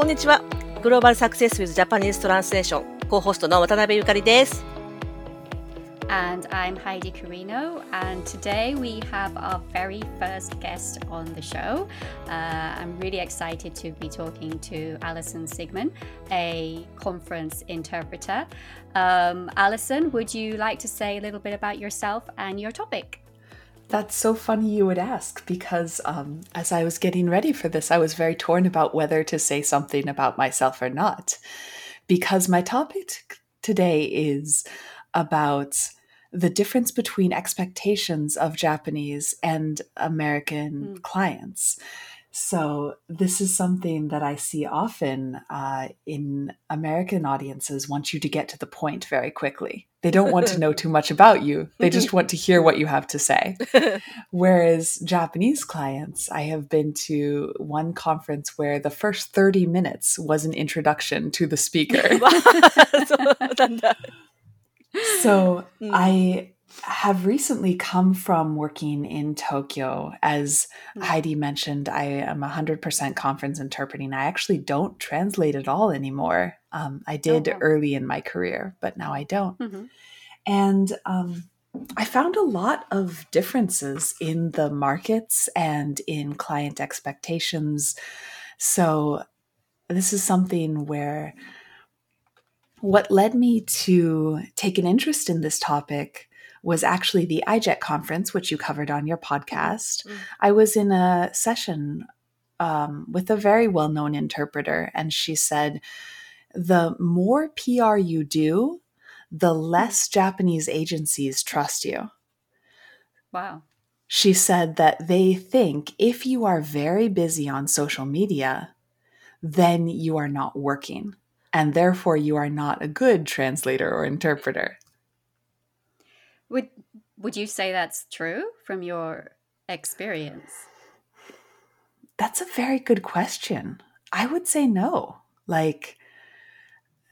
こんにちは。グローバルサクセスウィズジャパニーズトランスレーション co host I'm Heidi Carino, and today we have our very first guest on the show. Uh, I'm really excited to be talking to Allyson Sigman, a conference interpreter. Um, Alison, would you like to say a little bit about yourself and your topic? That's so funny you would ask because um, as I was getting ready for this, I was very torn about whether to say something about myself or not. Because my topic today is about the difference between expectations of Japanese and American mm. clients. So, this is something that I see often uh, in American audiences want you to get to the point very quickly. They don't want to know too much about you, they just want to hear what you have to say. Whereas Japanese clients, I have been to one conference where the first 30 minutes was an introduction to the speaker. so, mm. I have recently come from working in Tokyo. As mm. Heidi mentioned, I am 100% conference interpreting. I actually don't translate at all anymore. Um, I did oh, wow. early in my career, but now I don't. Mm-hmm. And um, I found a lot of differences in the markets and in client expectations. So, this is something where what led me to take an interest in this topic was actually the IJET conference, which you covered on your podcast. Mm-hmm. I was in a session um, with a very well known interpreter, and she said, The more PR you do, the less mm. Japanese agencies trust you. Wow. She said that they think if you are very busy on social media, then you are not working, and therefore you are not a good translator or interpreter. Would would you say that's true from your experience? That's a very good question. I would say no. Like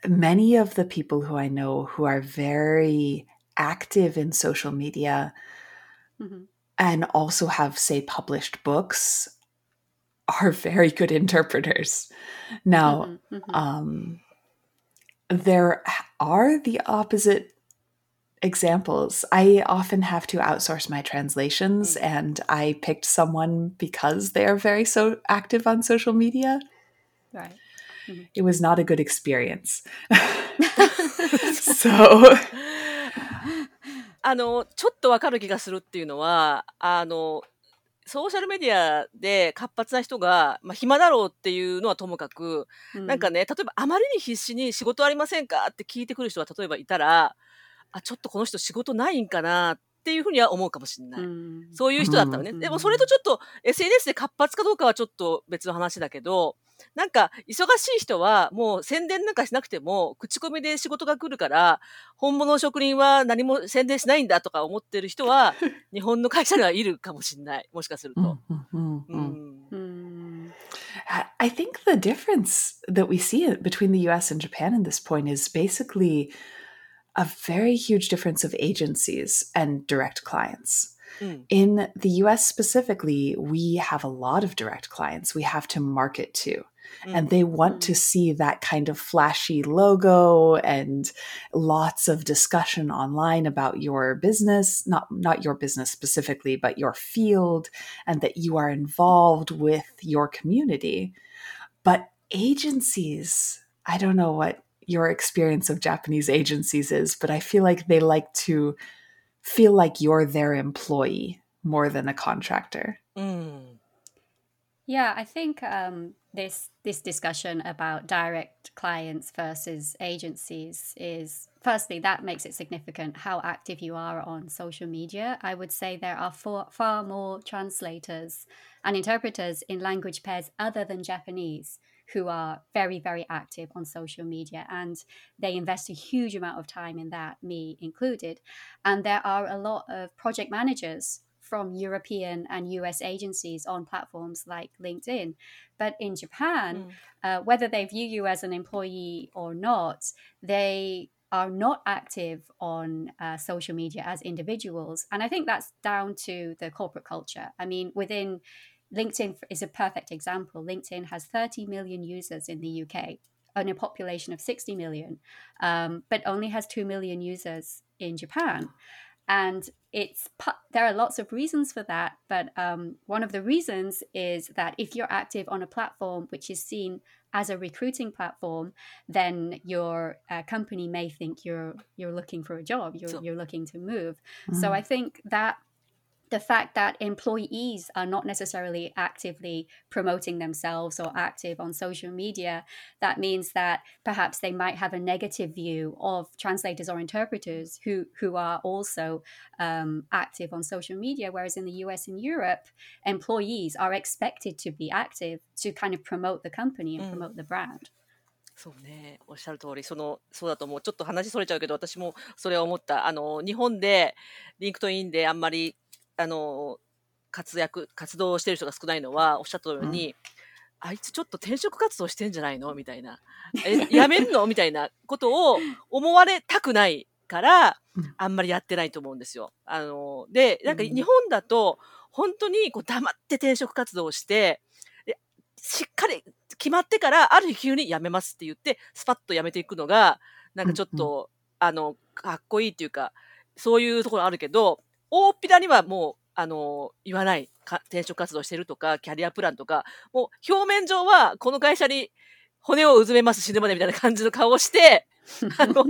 many of the people who I know who are very active in social media mm-hmm. and also have, say, published books are very good interpreters. Now, mm-hmm, mm-hmm. Um, there are the opposite examples. I often have to outsource my translations, mm. and I picked someone because they are very so active on social media. Right. Mm-hmm. It was not a good experience. so あのちょっとわかる気がするっていうのはあのソーシャルメディアで活発な人が、まあ、暇だろうっていうのはともかく、うん、なんかね例えばあまりに必死に仕事ありませんかって聞いてくる人が例えばいたら あ、ちょっとこの人仕事ないんかなっていうふうには思うかもしれない。うん、そういう人だったらね。うん、でもそれとちょっと SNS で活発かどうかはちょっと別の話だけど、なんか忙しい人はもう宣伝なんかしなくても口コミで仕事が来るから本物の職人は何も宣伝しないんだとか思ってる人は 日本の会社にはいるかもしれない。もしかすると。I think the difference that we see between the US and Japan in this point is basically a very huge difference of agencies and direct clients. Mm. In the US specifically, we have a lot of direct clients we have to market to. Mm. And they want to see that kind of flashy logo and lots of discussion online about your business, not, not your business specifically, but your field, and that you are involved with your community. But agencies, I don't know what your experience of Japanese agencies is, but I feel like they like to feel like you're their employee more than a contractor. Mm. Yeah, I think um, this this discussion about direct clients versus agencies is firstly that makes it significant how active you are on social media. I would say there are far, far more translators and interpreters in language pairs other than Japanese who are very, very active on social media and they invest a huge amount of time in that, me included. And there are a lot of project managers from European and US agencies on platforms like LinkedIn. But in Japan, mm. uh, whether they view you as an employee or not, they are not active on uh, social media as individuals. And I think that's down to the corporate culture. I mean, within LinkedIn is a perfect example. LinkedIn has 30 million users in the UK on a population of 60 million, um, but only has 2 million users in Japan. And it's there are lots of reasons for that, but um, one of the reasons is that if you're active on a platform which is seen as a recruiting platform, then your uh, company may think you're you're looking for a job, you're so, you're looking to move. Mm-hmm. So I think that the fact that employees are not necessarily actively promoting themselves or active on social media, that means that perhaps they might have a negative view of translators or interpreters who, who are also um, active on social media. Whereas in the US and Europe, employees are expected to be active to kind of promote the company and promote the brand. そうね、おっしゃる通り、その、そうだと思う。ちょっと話それちゃうけど、私もそれは思った。あの、日本で、リンクトインであんまり あの、活躍、活動してる人が少ないのは、おっしゃったように、うん、あいつちょっと転職活動してんじゃないの？みたいな。え、やめんの？みたいなことを思われたくないから、あんまりやってないと思うんですよ。あの、で、なんか日本だと、本当にこう黙って転職活動をして、しっかり決まってから、ある日急に辞めますって言って、スパッと辞めていくのが、なんかちょっと、あの、かっこいいっていうか、そういうところあるけど、大っぴらにはもう、あの、言わない。転職活動してるとか、キャリアプランとか、もう表面上はこの会社に骨をうずめます死ぬまでみたいな感じの顔をして、あの、あ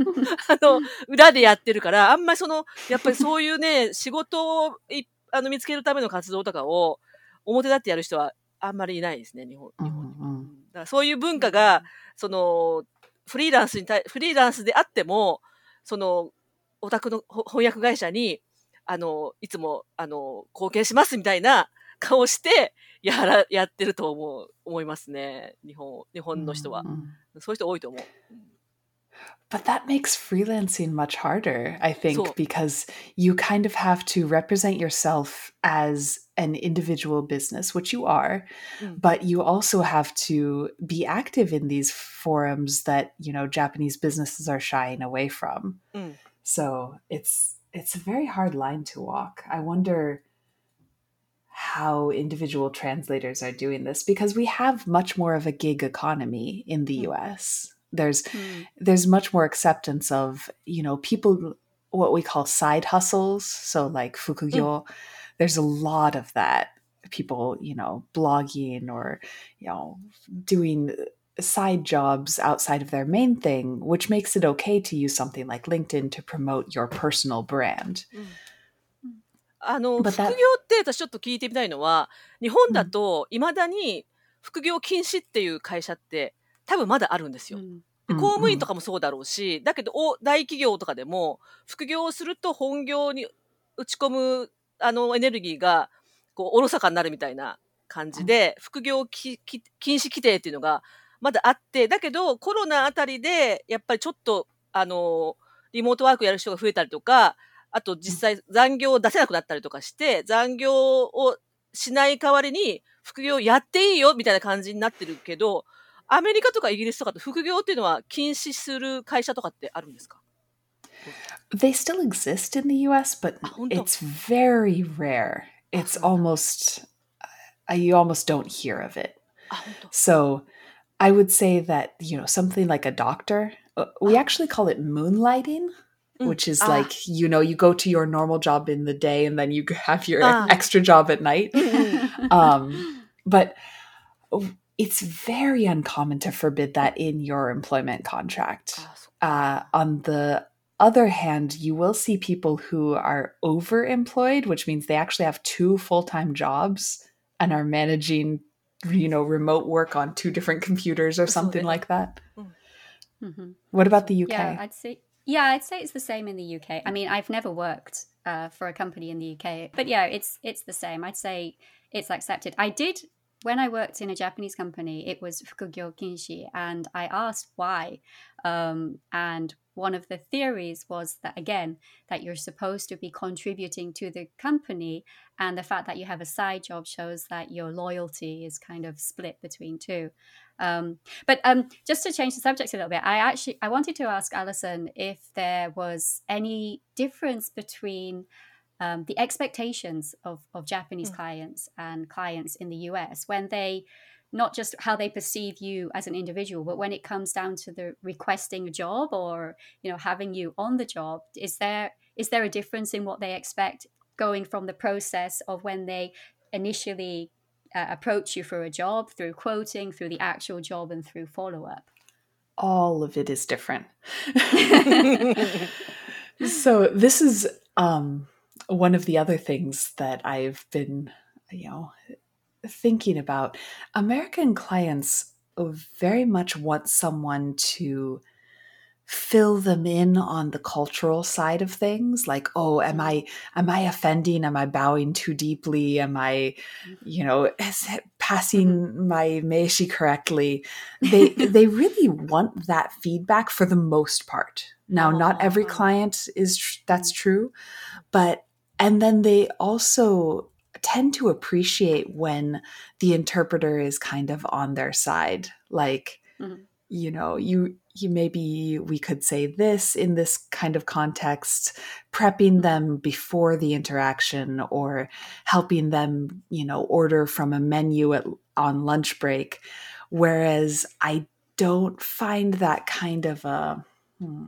の、裏でやってるから、あんまりその、やっぱりそういうね、仕事をいあの見つけるための活動とかを表立ってやる人はあんまりいないですね、日本。日本うんうん、だからそういう文化が、その、フリーランスに対、フリーランスであっても、その、オタクの翻訳会社にあの、いつも、あの、貢献しますみたいな顔してやら、やってると思う、思いますね。日本、日本の人は。そういう人多いと思う。But that makes freelancing much harder, I think, because you kind of have to represent yourself as an individual business, which you are, mm. but you also have to be active in these forums that, you know, Japanese businesses are shying away from. Mm. So it's it's a very hard line to walk. I wonder how individual translators are doing this because we have much more of a gig economy in the mm. US. There's mm. there's much more acceptance of, you know, people what we call side hustles, so like fukugyo. Mm. There's a lot of that. People, you know, blogging or, you know, doing side jobs outside of their main thing, which makes it okay to use something like LinkedIn to promote your personal brand. あの、副業って私ちょっと聞いてみたいのは、日本だと未だに副業禁止っていう会社って多分まだあるんですよ。公務員とかもそうだろうし、だけど大企業とかでも副業をすると本業に打ち込むあのエネルギーがこうおろそかになるみたいな感じで、副業禁止規定っていうのがまだあって、だけどコロナあたりで、やっぱりちょっと、あの、リモートワークやる人が増えたりとか、あと実際残業を出せなくなったりとかして、残業をしない代わりに副業やっていいよみたいな感じになってるけど、アメリカとかイギリスとかって副業っていうのは禁止する会社とかってあるんですか？They still exist in the US, but it's very rare. It's almost, you almost don't hear of it. So, I would say that, you know, something like a doctor, uh, we ah. actually call it moonlighting, mm. which is ah. like, you know, you go to your normal job in the day and then you have your ah. extra job at night. Mm-hmm. um, but it's very uncommon to forbid that in your employment contract. Uh, on the other hand, you will see people who are overemployed, which means they actually have two full time jobs and are managing you know remote work on two different computers or something like that mm. mm-hmm. what about the uk yeah i'd say yeah i'd say it's the same in the uk i mean i've never worked uh, for a company in the uk but yeah it's it's the same i'd say it's accepted i did when I worked in a Japanese company, it was fukugyo kinshi, and I asked why. Um, and one of the theories was that again that you're supposed to be contributing to the company, and the fact that you have a side job shows that your loyalty is kind of split between two. Um, but um, just to change the subject a little bit, I actually I wanted to ask Allyson if there was any difference between um, the expectations of, of Japanese mm. clients and clients in the US when they not just how they perceive you as an individual, but when it comes down to the requesting a job or you know having you on the job, is there is there a difference in what they expect going from the process of when they initially uh, approach you for a job through quoting, through the actual job, and through follow up? All of it is different. so this is um, one of the other things that I've been, you know, thinking about, American clients very much want someone to fill them in on the cultural side of things like oh am i am i offending? Am i bowing too deeply? Am i you know passing mm-hmm. my meishi correctly? They they really want that feedback for the most part. Now not every client is that's mm-hmm. true but and then they also tend to appreciate when the interpreter is kind of on their side like mm-hmm. you know you you maybe we could say this in this kind of context prepping mm-hmm. them before the interaction or helping them you know order from a menu at, on lunch break whereas i don't find that kind of a hmm,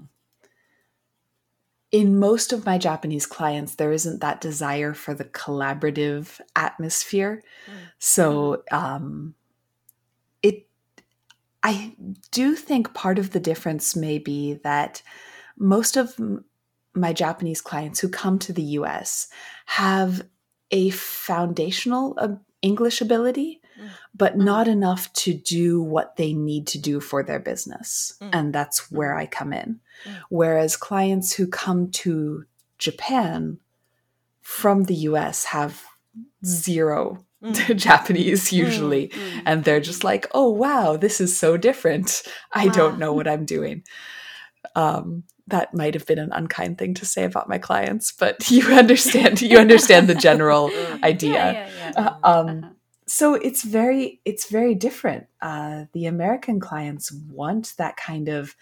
in most of my Japanese clients, there isn't that desire for the collaborative atmosphere. Mm. So, mm-hmm. um, it, I do think part of the difference may be that most of my Japanese clients who come to the US have a foundational uh, English ability, mm. But mm. not enough to do what they need to do for their business. Mm. And that's where I come in. Mm. Whereas clients who come to Japan from the US have zero mm. Japanese usually. Mm. And they're just like, oh, wow, this is so different. I wow. don't know what I'm doing. Um, that might have been an unkind thing to say about my clients, but you understand you understand the general idea. Yeah, yeah, yeah. Uh, um, uh-huh. So it's very it's very different. Uh, the American clients want that kind of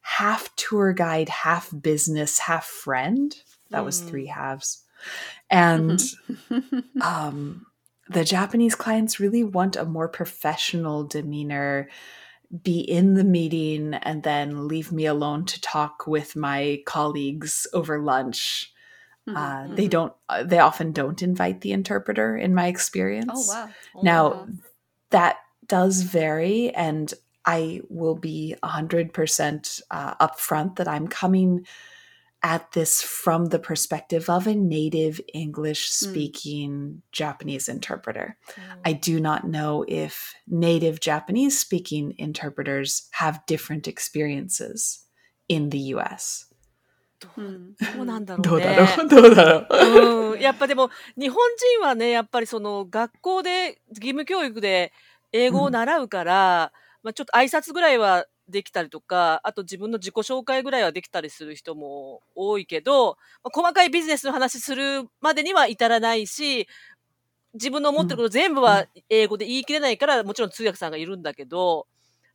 half tour guide, half business, half friend. That mm. was three mm. halves, and mm-hmm. um, the Japanese clients really want a more professional demeanor be in the meeting and then leave me alone to talk with my colleagues over lunch. Mm-hmm, uh, mm-hmm. They don't. Uh, they often don't invite the interpreter. In my experience. Oh wow! Oh, now wow. that does vary, and I will be hundred percent uh, upfront that I'm coming at this from the perspective of a native English hmm. speaking mm. Japanese interpreter. Mm. I do not know if native Japanese speaking interpreters have different experiences in the US. どうなんだろうね。どうだろう？どうだろう？うん。やっぱでも、日本人はね、やっぱりその学校で義務教育で英語を習うから、うん、まあちょっと挨拶ぐらいはできたりとか、あと自分の自己紹介ぐらいはできたりする人も多いけど、まあ、細かいビジネスの話するまでには至らないし、自分の思ってること全部は英語で言い切れないから、もちろん通訳さんがいるんだけど、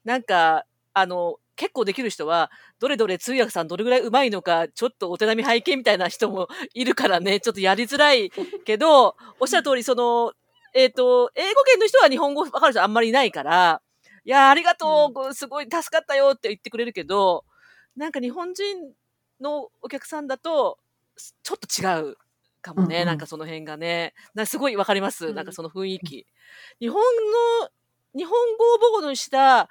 なんか、あの、結構できる人は、どれどれ通訳さんどれぐらい上手いのか、ちょっとお手並み拝見みたいな人も いるからね、ちょっとやりづらい けど、おっしゃる通り、その、えっ、ー、と、英語圏の人は日本語わかる人あんまりいないから、いや、ありがとう、うん、すごい助かったよって言ってくれるけど、なんか日本人のお客さんだと、ちょっと違うかもね、うんうん、なんかその辺がね。なすごいわかります、うん、なんかその雰囲気。日本の、日本語を母語にした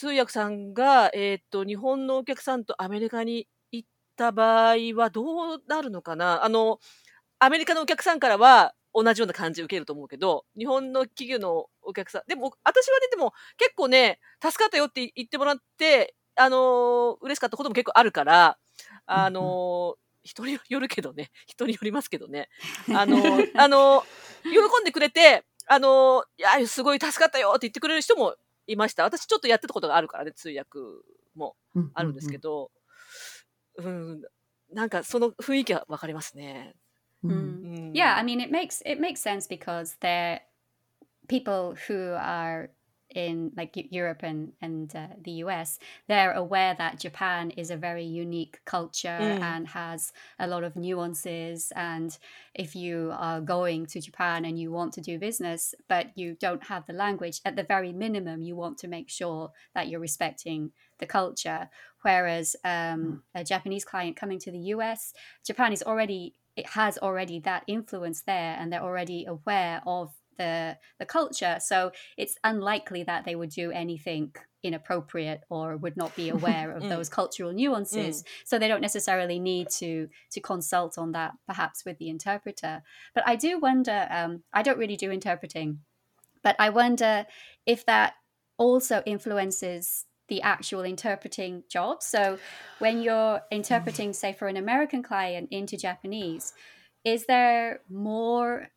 通訳さんが、えっ、と、日本のお客さんとアメリカに行った場合はどうなるのかな？あの、アメリカのお客さんからは、同じような感じ受けると思うけど、日本の企業のお客さん、でも、私はね、でも、結構ね、助かったよって言ってもらって、あのー、嬉しかったことも結構あるから、あのー、人によるけどね、人によりますけどね。あのー、あの喜んでくれて、あのいや、すごい助かったよって言ってくれる人もいました。私ちょっとやってたことがあるからね、通訳もあるんですけど、なんかその雰囲気はわかりますね。Yeah, I mean, it makes, it makes sense because the people who are in like Europe and and uh, the US, they're aware that Japan is a very unique culture mm. and has a lot of nuances. And if you are going to Japan and you want to do business, but you don't have the language, at the very minimum, you want to make sure that you're respecting the culture. Whereas um, mm. a Japanese client coming to the US, Japan is already it has already that influence there, and they're already aware of the the culture. So it's unlikely that they would do anything inappropriate or would not be aware of mm. those cultural nuances. Mm. So they don't necessarily need to to consult on that, perhaps with the interpreter. But I do wonder. Um, I don't really do interpreting, but I wonder if that also influences the actual interpreting job. So when you're interpreting, say, for an American client into Japanese, is there more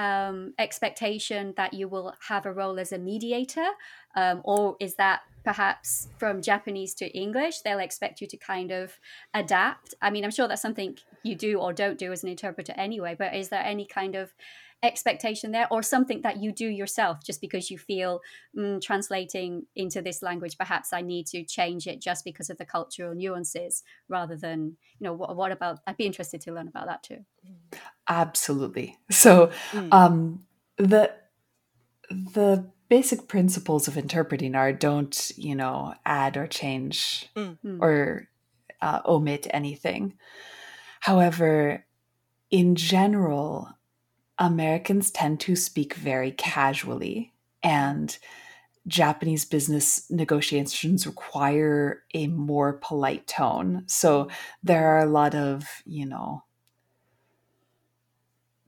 um, expectation that you will have a role as a mediator? Um, or is that perhaps from Japanese to English, they'll expect you to kind of adapt? I mean, I'm sure that's something you do or don't do as an interpreter anyway, but is there any kind of expectation there or something that you do yourself just because you feel mm, translating into this language perhaps i need to change it just because of the cultural nuances rather than you know what, what about i'd be interested to learn about that too absolutely so mm. um the the basic principles of interpreting are don't you know add or change mm. or uh, omit anything however in general Americans tend to speak very casually, and Japanese business negotiations require a more polite tone. So there are a lot of, you know,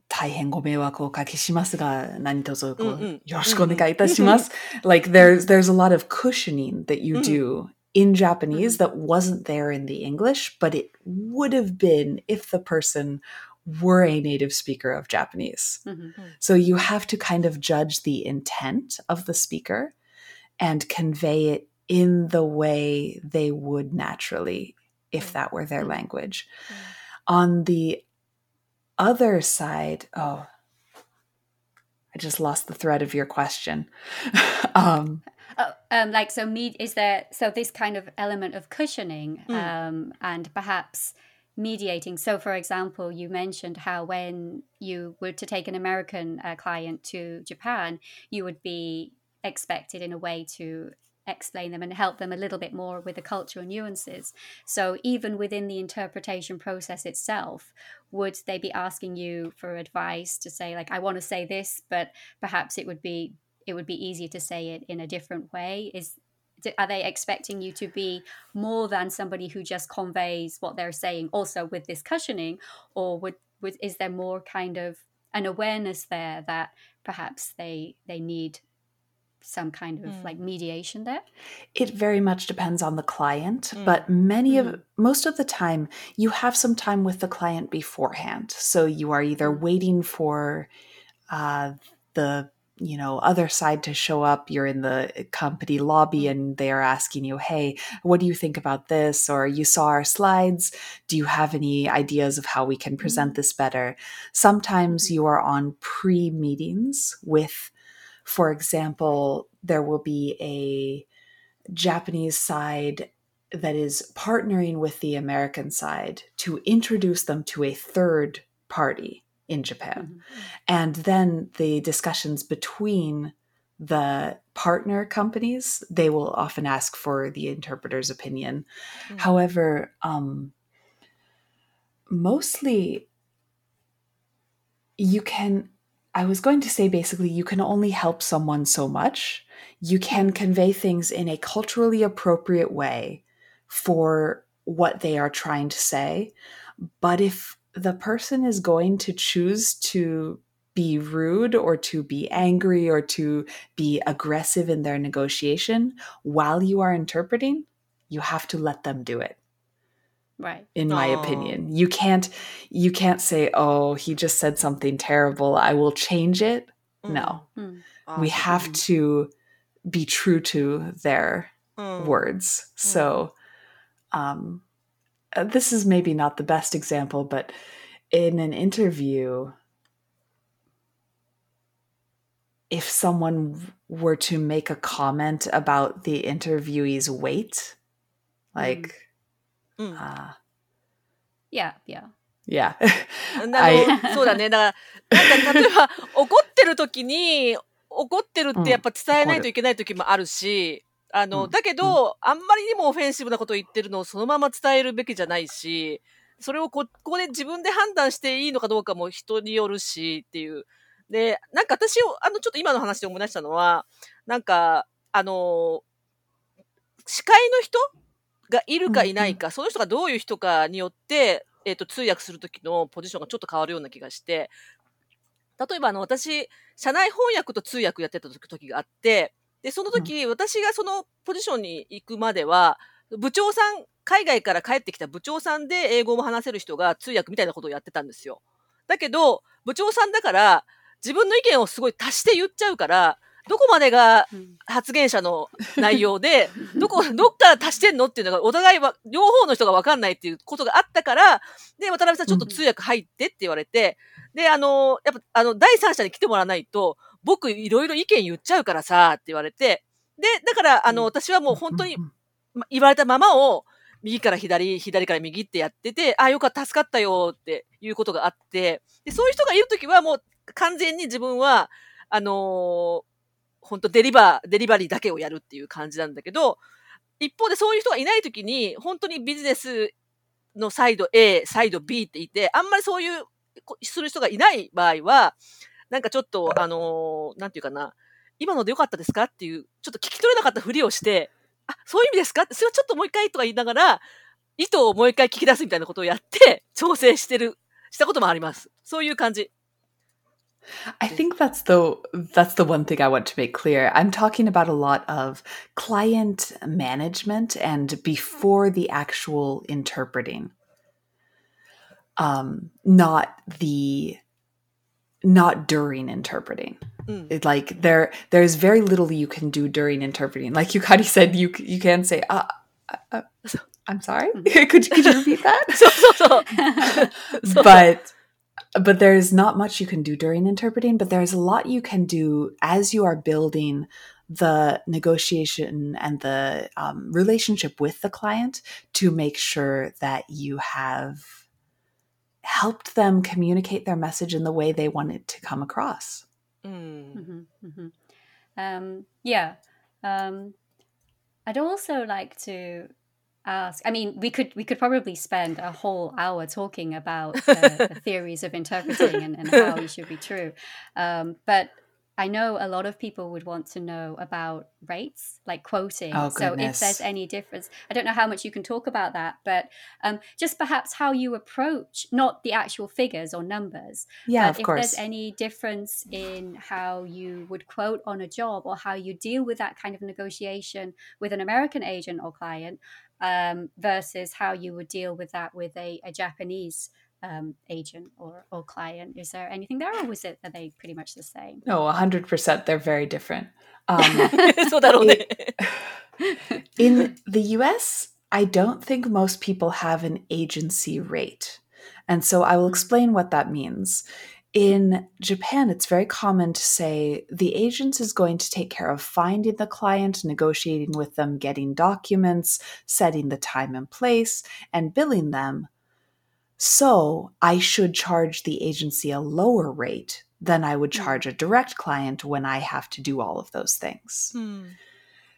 大変ご迷惑をおかけしますが、何卒こう、よろしくお願いいたします。like there's there's a lot of cushioning that you do in Japanese that wasn't there in the English, but it would have been if the person were a native speaker of Japanese. Mm-hmm. So you have to kind of judge the intent of the speaker and convey it in the way they would naturally if that were their mm-hmm. language. Mm-hmm. On the other side, oh, I just lost the thread of your question. um, oh, um, like so, me is there so this kind of element of cushioning, mm. um, and perhaps mediating. So, for example, you mentioned how when you were to take an American uh, client to Japan, you would be expected in a way to explain them and help them a little bit more with the cultural nuances. So, even within the interpretation process itself, would they be asking you for advice to say, like, I want to say this, but perhaps it would be it would be easier to say it in a different way is are they expecting you to be more than somebody who just conveys what they're saying also with this cushioning or would, would is there more kind of an awareness there that perhaps they they need some kind of mm. like mediation there it very much depends on the client mm. but many mm. of most of the time you have some time with the client beforehand so you are either mm. waiting for uh, the you know other side to show up you're in the company lobby mm-hmm. and they are asking you hey what do you think about this or you saw our slides do you have any ideas of how we can present mm-hmm. this better sometimes mm-hmm. you are on pre meetings with for example there will be a japanese side that is partnering with the american side to introduce them to a third party in Japan. Mm-hmm. And then the discussions between the partner companies, they will often ask for the interpreter's opinion. Mm-hmm. However, um, mostly you can, I was going to say basically, you can only help someone so much. You can convey things in a culturally appropriate way for what they are trying to say. But if the person is going to choose to be rude or to be angry or to be aggressive in their negotiation while you are interpreting, you have to let them do it. Right. In my Aww. opinion. You can't you can't say, "Oh, he just said something terrible. I will change it." Mm. No. Mm. Awesome. We have to be true to their mm. words. So um uh, this is maybe not the best example, but in an interview, if someone were to make a comment about the interviewee's weight, like, Mm. uh, Yeah, yeah. yeah. あの I- そうだね。だから、なんか例えば、怒ってる時に、怒ってるってやっぱ伝えないといけない時もあるし、 あの、うん。だけど、あんまりにもオフェンシブなことを言ってるのをそのまま伝えるべきじゃないし、それをこここで自分で判断していいのかどうかも人によるしっていう。で、なんか私を、あの、ちょっと今の話で思い出したのは、なんか、あの、司会の人がいるかいないか、その人がどういう人かによって、えっ、と、通訳する時のポジションがちょっと変わるような気がして、例えばあの、私、社内翻訳と通訳やってた時時があって、で、その時、私がそのポジションに行くまでは、部長さん、海外から帰ってきた部長さんで英語も話せる人が通訳みたいなことをやってたんですよ。だけど、部長さんだから、自分の意見をすごい足して言っちゃうから、どこまでがうん。発言者の内容で、どこ、どっから足してんのっていうのが、お互いは、両方の人が分かんないっていうことがあったから、で、渡辺さんちょっと通訳入ってって言われて、で、あの、やっぱ、あの、第三者に来てもらわないと、僕いろいろ意見言っちゃうからさ、って言われて、で、だから、あの、うん。私はもう本当に言われたままを、右から左、左から右ってやってて、あ、よかった、助かったよっていうことがあって、で、そういう人がいるときはもう完全に自分は、あの本当デリバー、デリバリーだけをやるっていう感じなんだけど、一方でそういう人がいないときに、本当にビジネスのサイド A、サイド B っていて、あんまりそういう、こする人がいない場合は、なんかちょっと、あのなんていうかな、今のでよかったですかっていう、ちょっと聞き取れなかったふりをして、あ、そういう意味ですかそれはちょっともう一回とか言いながら、意図をもう一回聞き出すみたいなことをやって、調整してる、したこともあります。そういう感じ。I think that's the that's the one thing I want to make clear. I'm talking about a lot of client management and before the actual interpreting. Um not the not during interpreting. Mm. It, like there, there's very little you can do during interpreting. Like Yukari said, you you can say, uh, uh, "I'm sorry." Mm. could could you repeat that? so, so, so. but but there's not much you can do during interpreting. But there's a lot you can do as you are building the negotiation and the um, relationship with the client to make sure that you have helped them communicate their message in the way they wanted to come across うん。hmm hmm Um, yeah. Um, I'd also like to ask. I mean, we could we could probably spend a whole hour talking about the, the theories of interpreting and, and how you should be true. Um, but I know a lot of people would want to know about rates, like quoting. Oh, so if there's any difference, I don't know how much you can talk about that, but um, just perhaps how you approach not the actual figures or numbers, yeah but of if course there's any difference in how you would quote on a job or how you deal with that kind of negotiation with an American agent or client um, versus how you would deal with that with a, a Japanese um, agent or, or client? Is there anything there, or was it are they pretty much the same? No, hundred percent. They're very different. Um, so that'll it, in the U.S. I don't think most people have an agency rate, and so I will explain what that means. In Japan, it's very common to say the agent is going to take care of finding the client, negotiating with them, getting documents, setting the time and place, and billing them so I should charge the agency a lower rate than I would Mm. charge a direct client when I have to do all of those things. Hmm. うん。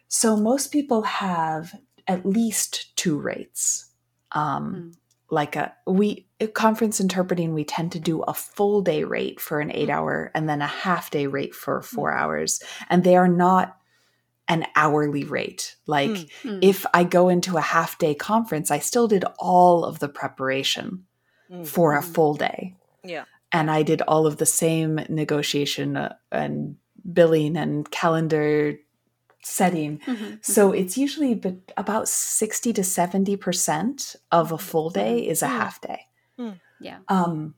So most people have at least two rates. Um, hmm. Like a we conference interpreting, we tend to do a full day rate for an eight hmm. hour and then a half day rate for four hours, and they are not an hourly rate. Like if I go into a half day conference, I still did all of the preparation うん。for a Mhm. full day, Yeah. and I did all of the same negotiation uh, and billing and calendar setting Mhm, so it's usually but about 60 to 70% of a full day is a Mm. half day. mhm. Yeah. Um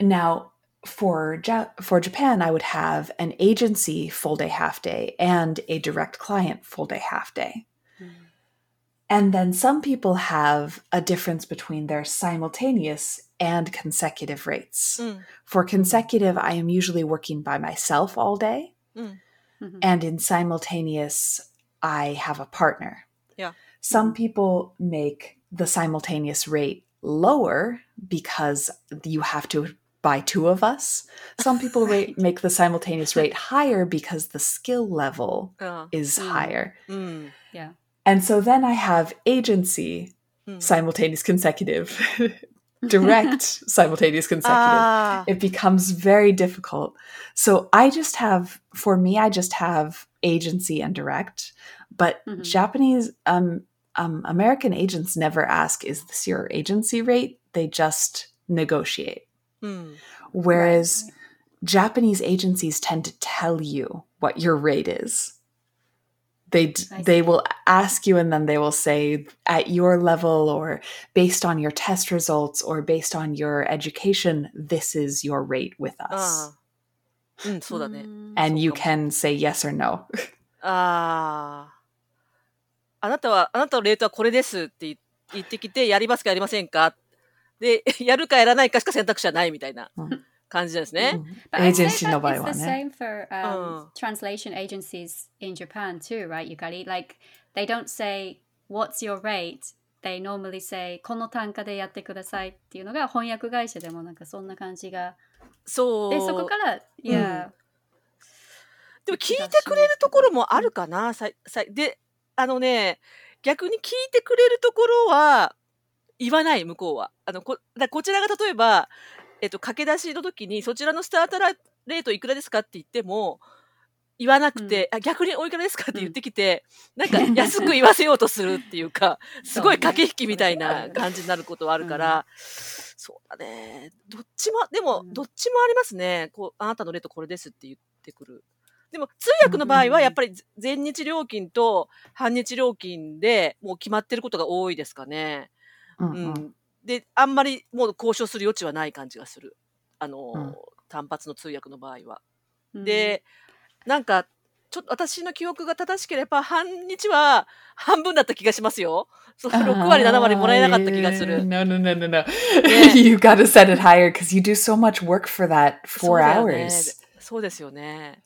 now for ja- for Japan I would have an agency full day half day and a direct client full day half day. And then some people have a difference between their simultaneous and consecutive rates. Mm. For consecutive, I am usually working by myself all day. Mm. Mm-hmm. And in simultaneous, I have a partner. Yeah. Some people make the simultaneous rate lower because you have to buy two of us. Some people right. rate, make the simultaneous rate higher because the skill level uh, is mm, higher. Mm, yeah. And so then I have agency, mm. simultaneous consecutive, direct, simultaneous consecutive. Ah. It becomes very difficult. So I just have, for me, I just have agency and direct. But mm-hmm. Japanese, um, um, American agents never ask, is this your agency rate? They just negotiate. Mm. Whereas right. Japanese agencies tend to tell you what your rate is. They d- I they see. will ask you and then they will say at your level or based on your test results or based on your education this is your rate with あ us. あ。うん、そうだね。 Mm. And you そうかも can say yes or no. ああ。あなたは、あなたのレートはこれですって言言ってきて、やりますかやりませんかで、やるかやらないかしか選択肢はないみたいなうん 感じですね。エージェンシーの場合は。translation agencies in Japan too, right, Yukari? Like, they don't say, what's your rate? They normally say, この単価でやってくださいっていうのが翻訳会社でもなんかそんな感じが。そう。で、そこから、いや。でも聞いてくれるところもあるかな、さ、さ、で、あのね、逆に聞いてくれるところは言わない、向こうは。あの、こ、だこちらが例えば、えっと、駆け出しの時に、そちらのスタートラレートいくらですかって言っても、言わなくて、あ逆においくらですかって言ってきて、なんか安く言わせようとするっていうか、すごい駆け引きみたいな感じになることはあるから、そうだね。どっちも、でもう、んどっちもありますね。こう、あなたのレートこれですって言ってくる。でも、通訳の場合は、やっぱり全日料金と半日料金でもう決まってることが多いですかね。う Mhm. ん。で、あんまりもう交渉する余地はない感じがする。あの、うん単発の通訳の場合は。うんで、なんか、ちょっと私の記憶が正しければ、半日は半分だった気がしますよ。その6割、7割もらえなかった気がす Ah, る。No, no, no, no, no. Yeah. you got to set it higher because you do so much work for that そう four hours. そうですよね。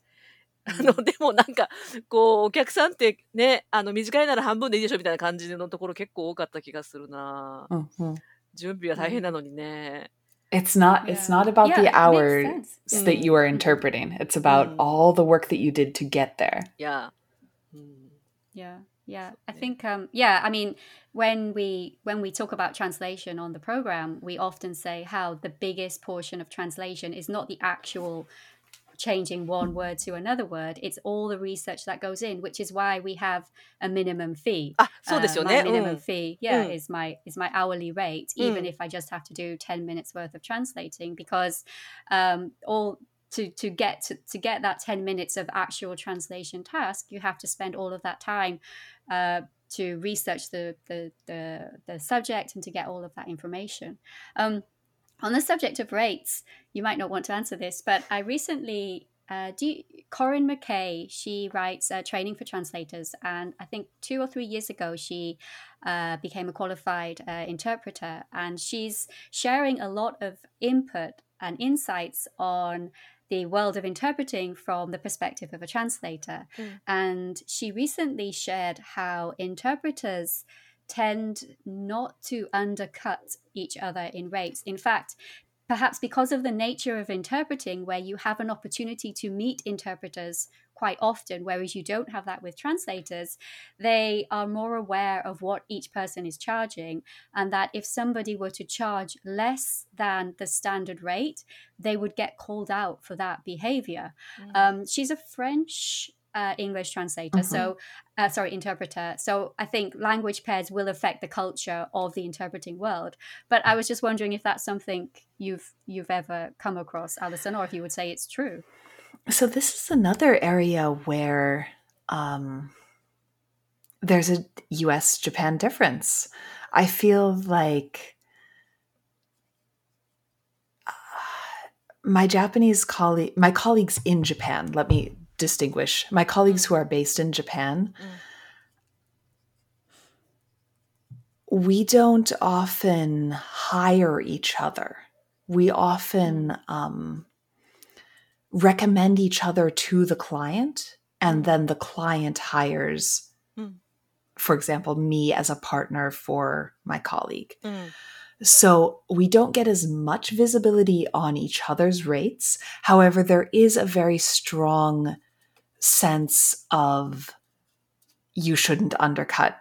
あうんの、でもなんか、こう、お客さんってね、あの、短いなら半分でいいでしょみたいな感じのところ結構多かった気がするな。Mhm. 準備は大変なのにね。 It's not. It's Yeah. not about Yeah, the it makes hours sense. that you are Mm. interpreting. It's about Mm. all the work that you did to get there. いや。うん。 Yeah, yeah. I Yeah. think um yeah, I mean when we when we talk about translation on the program, we often say how the biggest portion of translation is not the actual changing one word to another word. It's all the research that goes in, which is why we have a minimum fee. Ah, so this uh, minimum oh. fee, yeah, mm. is my is my hourly rate, even mm. if I just have to do ten minutes worth of translating, because um, all to to get to, to get that 10 minutes of actual translation task you have to spend all of that time uh, to research the, the the, the subject and to get all of that information um, on the subject of rates, you might not want to answer this, but I recently uh, do you, Corinne McKay. She writes uh, training for translators, and I think two or three years ago she uh, became a qualified uh, interpreter, and she's sharing a lot of input and insights on the world of interpreting from the perspective of a translator. Mm. And she recently shared how interpreters tend not to undercut each other in rates. In fact, perhaps because of the nature of interpreting, where you have an opportunity to meet interpreters quite often, whereas you don't have that with translators, they are more aware of what each person is charging. And that if somebody were to charge less than the standard rate, they would get called out for that behavior. Um, she's a French uh, English translator, Mhm. so uh, sorry, interpreter. So I think language pairs will affect the culture of the interpreting world. But I was just wondering if that's something you've you've ever come across, Allyson, or if you would say it's true. So this is another area where um, there's a U.S. Japan difference. I feel like uh, my Japanese colleague, my colleagues in Japan. Let me distinguish my colleagues who are based in Japan. Mm. we don't often hire each other. We often um, recommend each other to the client, and then the client hires, Mm. for example, me as a partner for my colleague. うん。So we don't get as much visibility on each other's rates. However, there is a very strong sense of you shouldn't undercut.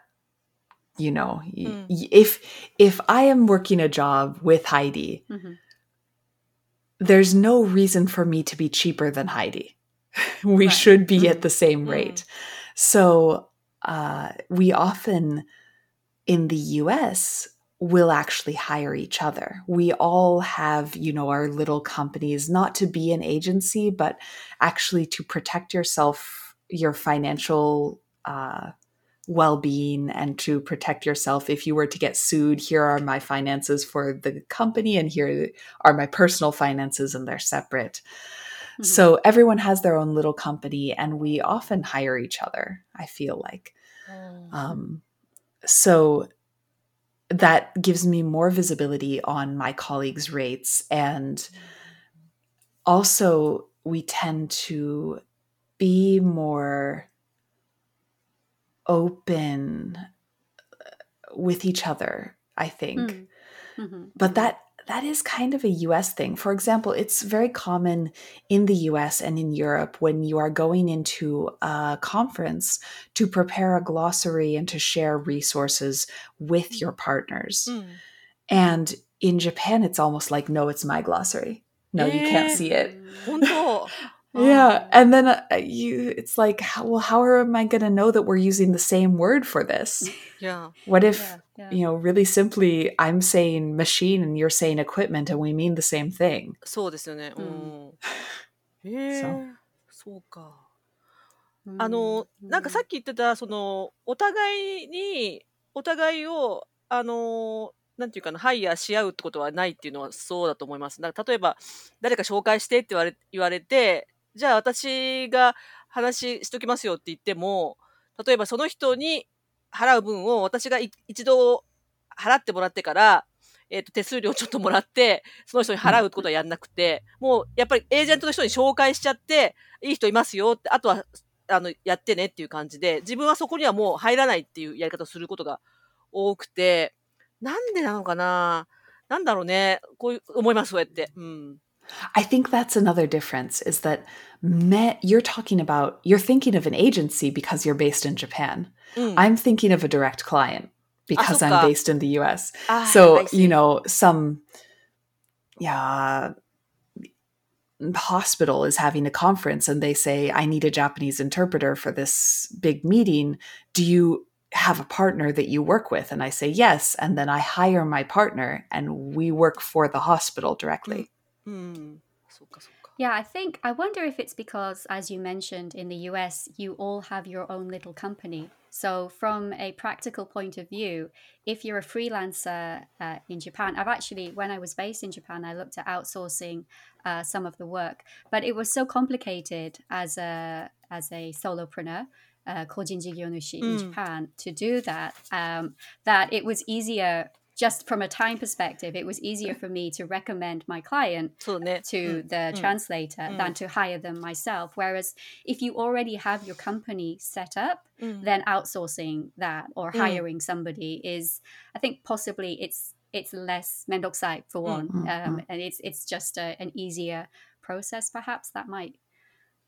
You know, Mm. y- if if I am working a job with Heidi, Mhm. there's no reason for me to be cheaper than Heidi. we Right. should be at Mm. the same Mm. rate. So uh, we often in the US will actually hire each other. We all have, you know, our little companies, not to be an agency, but actually to protect yourself, your financial uh, well being, and to protect yourself. If you were to get sued, here are my finances for the company, and here are my personal finances, and they're separate. Mhm. So everyone has their own little company, and we often hire each other, I feel like. Um, so that gives me more visibility on my colleagues' rates. And also, we tend to be more open with each other, I think. Mm. Mhm. But that that is kind of a US thing. For example, it's very common in the US and in Europe when you are going into a conference to prepare a glossary and to share resources with mm. your partners. Mm. And in Japan, it's almost like, no, it's my glossary. No, you can't eh, see it. yeah. Oh. And then uh, you, it's like, well, how am I going to know that we're using the same word for this? Yeah. What if. Yeah yeah. you know, really simply, I'm saying machine and you're saying equipment, and we mean the same thing? そうですよね。ううんん。へえそう。そうか。Mm. あの、なんかさっき言ってた、その、お互いに、お互いを、あの、なんていうかな、ハイヤーし合うってことはないっていうのはそうだと思います。だから例えば、誰か紹介してって言われ言われて、じゃあ私が話しときますよって言っても、例えばその人に払う分を私が一度払ってもらってから、えっ、と、手数料ちょっともらって、その人に払うことはやんなくて、もうやっぱりエージェントの人に紹介しちゃって、いい人いますよって、あとはあの、やってねっていう感じで、自分はそこにはもう入らないっていうやり方をすることが多くて、なんでなのかな？なんだろうね？こういう、思います、そうやって。うん。I think that's another difference is that me, you're talking about, you're thinking of an agency because you're based in Japan. Mm. I'm thinking of a direct client because I'm based in the US. Ah, so, you know, some yeah, hospital is having a conference and they say, I need a Japanese interpreter for this big meeting. Do you have a partner that you work with? And I say, yes. And then I hire my partner and we work for the hospital directly. Mm. Yeah, I think I wonder if it's because, as you mentioned, in the US, you all have your own little company. So, from a practical point of view, if you're a freelancer uh, in Japan, I've actually, when I was based in Japan, I looked at outsourcing uh, some of the work, but it was so complicated as a as a solopreneur. Uh, Kojin Jigyonushi mm. in hmm. Japan to do that, um, that it was easier just from a time perspective, it was easier for me to recommend my client to the mm, mm, translator mm. than to hire them myself. Whereas if you already have your company set up, then outsourcing that or hiring somebody is, I think, possibly it's it's less mendokusai for one, um, and it's it's just a, an easier process. Perhaps that might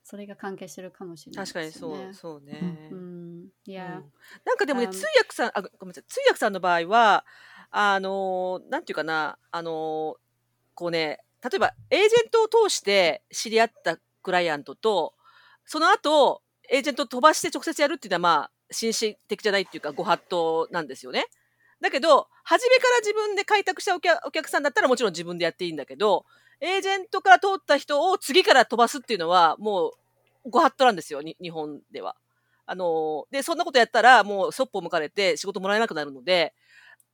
それが関係してるかもしれない、ね、確かにそう、そうね。うん、うん、いや、なんかでもね、通訳さん、あ、ごめんなさい、通訳さんの場合は、あのー、なんていうかな、あのー、こうね、例えば、エージェントを通して知り合ったクライアントと、その後、エージェント飛ばして直接やるっていうのは、まあ、紳士的じゃないっていうか、ご法度なんですよね。だけど、初めから自分で開拓したお客お客さんだったらもちろん自分でやっていいんだけど、エージェントから通った人を次から飛ばすっていうのは、もう、ご法度なんですよ、日本では。あの、で、そんなことやったら、もう、そっぽを向かれて仕事もらえなくなるので、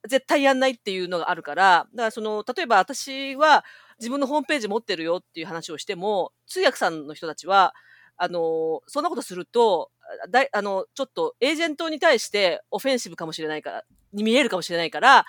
絶対やんないっていうのがあるから、だからその、例えば私は自分のホームページ持ってるよっていう話をしても、通訳さんの人たちは、あの、そんなことすると、だあの、ちょっとエージェントに対してオフェンシブかもしれないから、に見えるかもしれないから、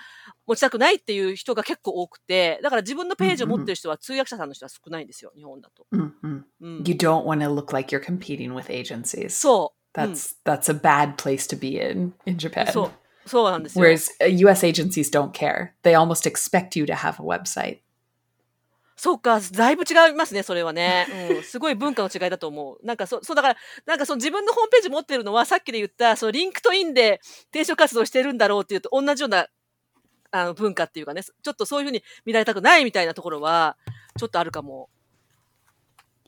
持ちたくないっていう人が結構多くて、だから自分のページを持ってる人は、通訳者さんの人は少ないんですよ、日本だと。うんうん。You don't want to look like you're competing with agencies. そう。That's, that's a bad place to be in, in Japan. そう。そうなんですよ。Whereas US agencies don't care. They almost expect you to have a website. そうか、だいぶ違いますね、それはね。うん、すごい文化の違いだと思う。なんかそ、そうだから、なんかその自分のホームページ持ってるのは、さっきで言った、そのリンクトインで転職活動してるんだろうっていうと、同じようなあの文化っていうかね、ちょっとそういうふうに見られたくないみたいなところは、ちょっとあるかも。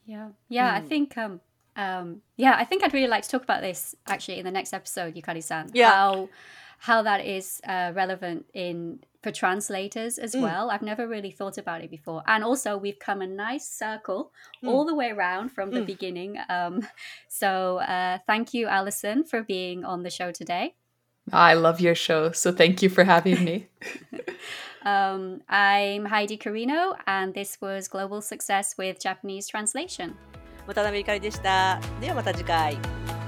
Yeah, yeah, I think um, um, yeah, I think I'd really like to talk about this actually in the next episode, Yukari-san. Yeah. How how that is uh, relevant in for translators as mm. well. I've never really thought about it before. And also, we've come a nice circle mm. all the way around from the mm. beginning. Um, so, uh, thank you, Allyson, for being on the show today. I love your show. So, thank you for having me. um, I'm Heidi Carino, and this was Global Success with Japanese Translation. またアメリカでした。ではまた次回。